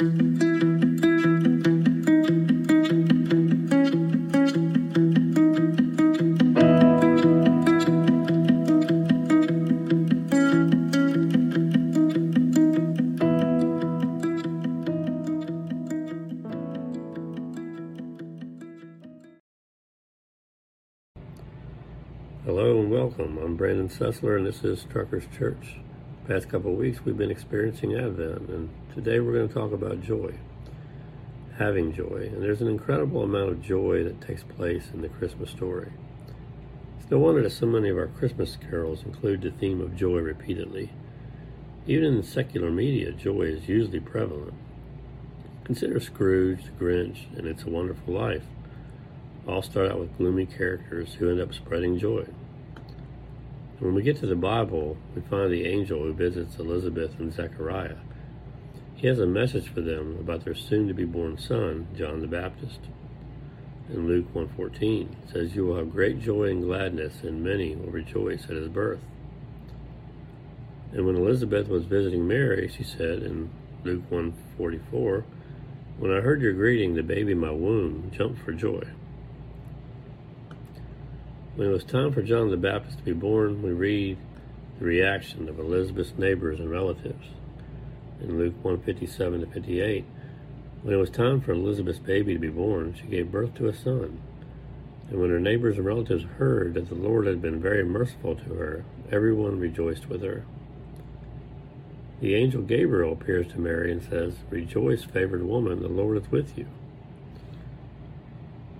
Hello and welcome. I'm Brandon Sessler, and this is Truckers Church. Past couple of weeks, we've been experiencing Advent, and today we're going to talk about joy, having joy. And there's an incredible amount of joy that takes place in the Christmas story. It's no wonder that so many of our Christmas carols include the theme of joy repeatedly. Even in secular media, joy is usually prevalent. Consider Scrooge, the Grinch, and It's a Wonderful Life all start out with gloomy characters who end up spreading joy. When we get to the Bible, we find the angel who visits Elizabeth and Zechariah. He has a message for them about their soon-to-be born son, John the Baptist. In Luke 1.14, it says, You will have great joy and gladness, and many will rejoice at his birth. And when Elizabeth was visiting Mary, she said in Luke 1.44, When I heard your greeting, the baby in my womb jumped for joy. When it was time for John the Baptist to be born, we read the reaction of Elizabeth's neighbors and relatives. In Luke 157 to 58, when it was time for Elizabeth's baby to be born, she gave birth to a son. And when her neighbors and relatives heard that the Lord had been very merciful to her, everyone rejoiced with her. The angel Gabriel appears to Mary and says, Rejoice, favored woman, the Lord is with you.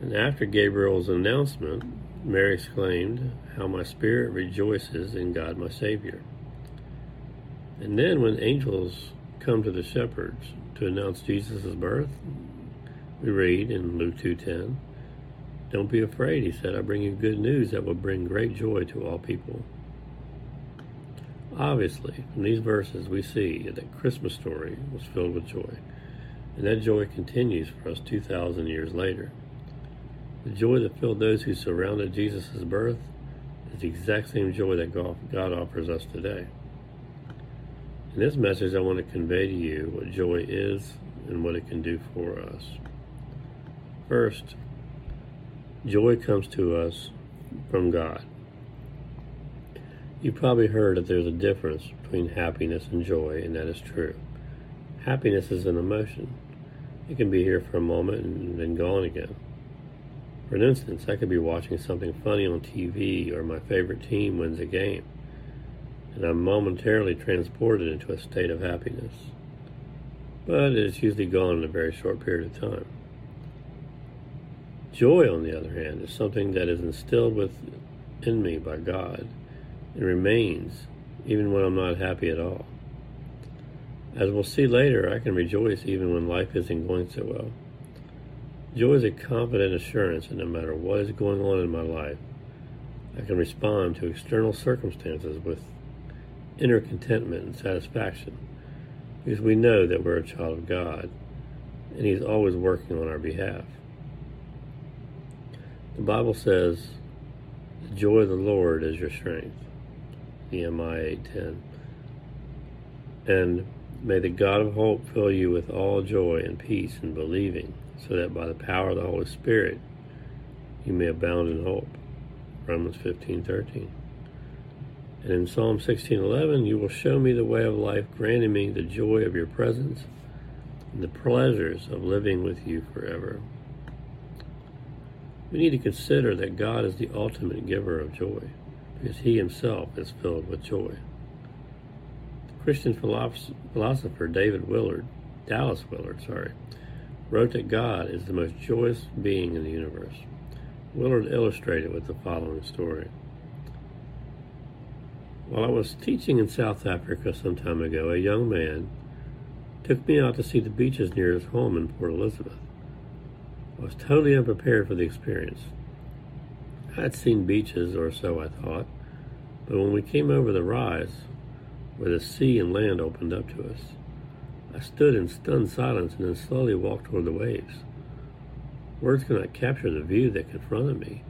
And after Gabriel's announcement, Mary exclaimed, How my spirit rejoices in God my Savior. And then when angels come to the shepherds to announce Jesus' birth, we read in Luke 2.10, Don't be afraid, he said, I bring you good news that will bring great joy to all people. Obviously, from these verses we see that the Christmas story was filled with joy, and that joy continues for us 2,000 years later. The joy that filled those who surrounded Jesus' birth is the exact same joy that God offers us today. In this message, I want to convey to you what joy is and what it can do for us. First, joy comes to us from God. You've probably heard that there's a difference between happiness and joy, and that is true. Happiness is an emotion. It can be here for a moment and then gone again. For instance, I could be watching something funny on TV or my favorite team wins a game, and I'm momentarily transported into a state of happiness. But it is usually gone in a very short period of time. Joy, on the other hand, is something that is instilled within me by God and remains even when I'm not happy at all. As we'll see later, I can rejoice even when life isn't going so well. Joy is a confident assurance that no matter what is going on in my life, I can respond to external circumstances with inner contentment and satisfaction because we know that we're a child of God and He's always working on our behalf. The Bible says, The joy of the Lord is your strength. Nehemiah 8.10 And may the God of hope fill you with all joy and peace in believing so that by the power of the Holy Spirit you may abound in hope. Romans 15:13. And in Psalm 16:11, you will show me the way of life, granting me the joy of your presence and the pleasures of living with you forever. We need to consider that God is the ultimate giver of joy, because he himself is filled with joy. The Christian philosopher David Willard, Dallas Willard, sorry, wrote that God is the most joyous being in the universe. Willard illustrated with the following story. While I was teaching in South Africa some time ago, a young man took me out to see the beaches near his home in Port Elizabeth. I was totally unprepared for the experience. I had seen beaches, or so I thought, but when we came over the rise, where the sea and land opened up to us, I stood in stunned silence and then slowly walked toward the waves. Words cannot capture the view that confronted me.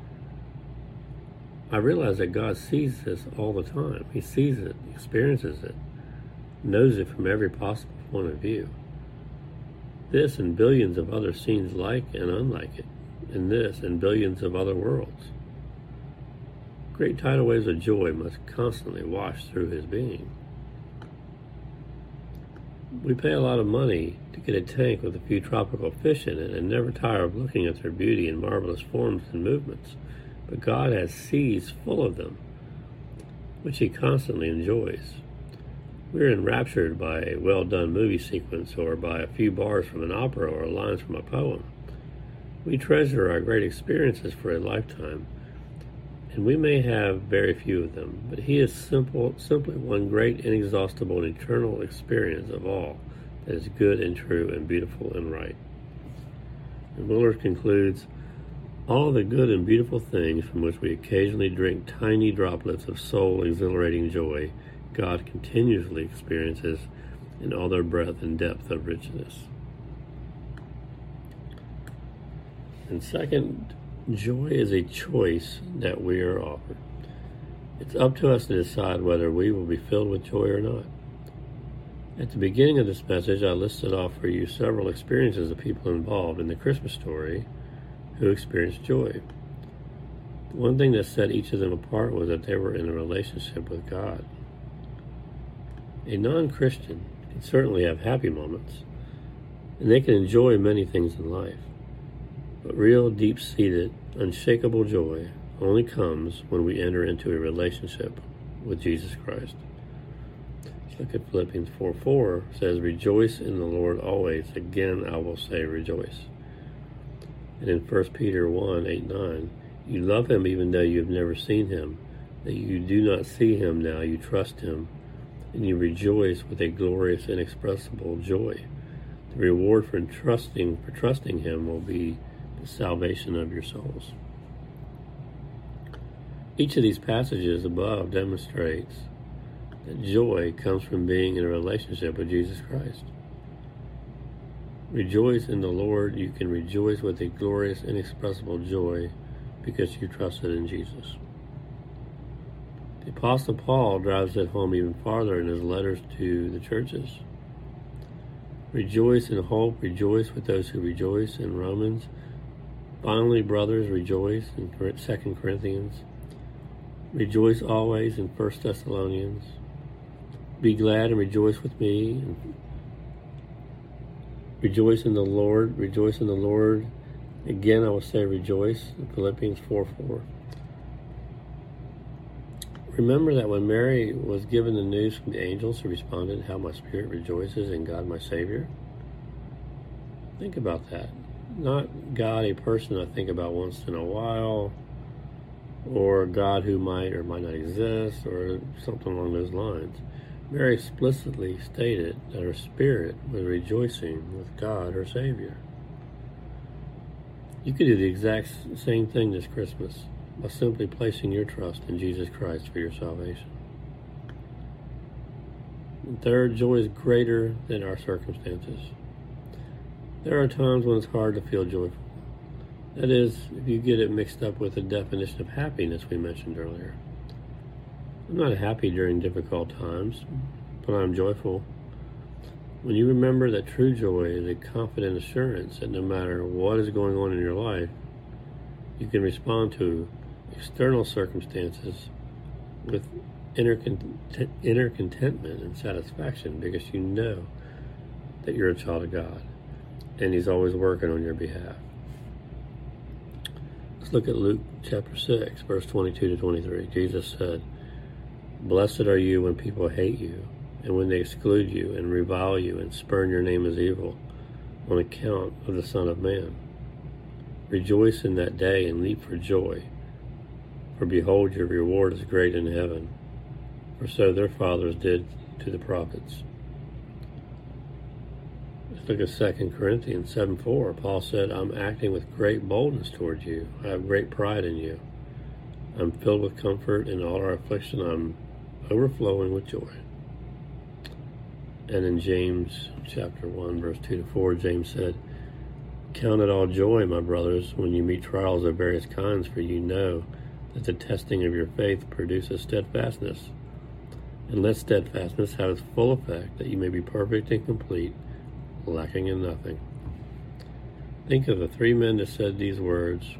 I realized that God sees this all the time. He sees it, experiences it, knows it from every possible point of view. This and billions of other scenes like and unlike it, and this and billions of other worlds. Great tidal waves of joy must constantly wash through his being. We pay a lot of money to get a tank with a few tropical fish in it and never tire of looking at their beauty and marvelous forms and movements. But God has seas full of them, which He constantly enjoys. We're enraptured by a well done movie sequence or by a few bars from an opera or lines from a poem. We treasure our great experiences for a lifetime and we may have very few of them, but he is simple, simply one great, inexhaustible, and eternal experience of all that is good and true and beautiful and right. And Willard concludes, all the good and beautiful things from which we occasionally drink tiny droplets of soul exhilarating joy, God continuously experiences in all their breadth and depth of richness. And second, Joy is a choice that we are offered. It's up to us to decide whether we will be filled with joy or not. At the beginning of this message, I listed off for you several experiences of people involved in the Christmas story who experienced joy. One thing that set each of them apart was that they were in a relationship with God. A non Christian can certainly have happy moments, and they can enjoy many things in life. But real, deep seated, unshakable joy only comes when we enter into a relationship with Jesus Christ. Let's look at Philippians 4 4 says, Rejoice in the Lord always. Again, I will say, rejoice. And in 1 Peter 1 8 9, you love him even though you have never seen him, that you do not see him now, you trust him, and you rejoice with a glorious, inexpressible joy. The reward for trusting for trusting him will be salvation of your souls. Each of these passages above demonstrates that joy comes from being in a relationship with Jesus Christ. Rejoice in the Lord. You can rejoice with a glorious, inexpressible joy because you trusted in Jesus. The Apostle Paul drives it home even farther in his letters to the churches. Rejoice in hope, rejoice with those who rejoice in Romans Finally, brothers, rejoice in 2 Corinthians. Rejoice always in 1 Thessalonians. Be glad and rejoice with me. Rejoice in the Lord. Rejoice in the Lord. Again, I will say rejoice. Philippians 4 4. Remember that when Mary was given the news from the angels, she responded, How my spirit rejoices in God my Savior. Think about that not God, a person I think about once in a while, or God who might or might not exist, or something along those lines. Mary explicitly stated that her spirit was rejoicing with God, her Savior. You could do the exact same thing this Christmas by simply placing your trust in Jesus Christ for your salvation. And third, joy is greater than our circumstances. There are times when it's hard to feel joyful. That is, if you get it mixed up with the definition of happiness we mentioned earlier. I'm not happy during difficult times, but I'm joyful. When you remember that true joy is a confident assurance that no matter what is going on in your life, you can respond to external circumstances with inner, content, inner contentment and satisfaction because you know that you're a child of God and he's always working on your behalf. Let's look at Luke chapter 6, verse 22 to 23. Jesus said, Blessed are you when people hate you, and when they exclude you, and revile you, and spurn your name as evil, on account of the Son of Man. Rejoice in that day and leap for joy, for behold, your reward is great in heaven, for so their fathers did to the prophets. Look at 2 Corinthians 7 4. Paul said, I'm acting with great boldness towards you. I have great pride in you. I'm filled with comfort in all our affliction. I'm overflowing with joy. And in James chapter 1, verse 2 to 4, James said, Count it all joy, my brothers, when you meet trials of various kinds, for you know that the testing of your faith produces steadfastness. And let steadfastness have its full effect, that you may be perfect and complete, lacking in nothing. Think of the three men that said these words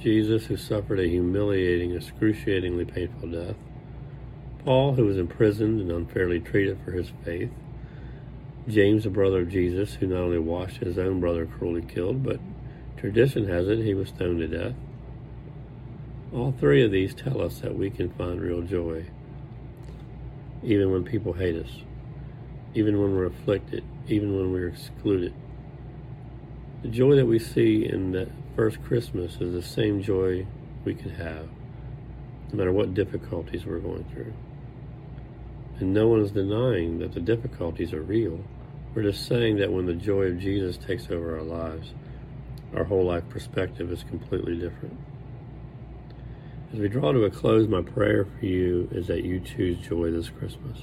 Jesus, who suffered a humiliating, excruciatingly painful death, Paul, who was imprisoned and unfairly treated for his faith, James, the brother of Jesus, who not only watched his own brother cruelly killed, but tradition has it he was stoned to death. All three of these tell us that we can find real joy, even when people hate us, even when we're afflicted, even when we're excluded. The joy that we see in that first Christmas is the same joy we can have, no matter what difficulties we're going through. And no one is denying that the difficulties are real. We're just saying that when the joy of Jesus takes over our lives, our whole life perspective is completely different. As we draw to a close, my prayer for you is that you choose joy this Christmas.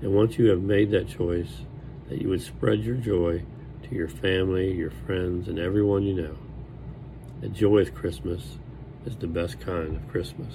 And once you have made that choice, that you would spread your joy to your family, your friends, and everyone you know. A joyous Christmas is the best kind of Christmas.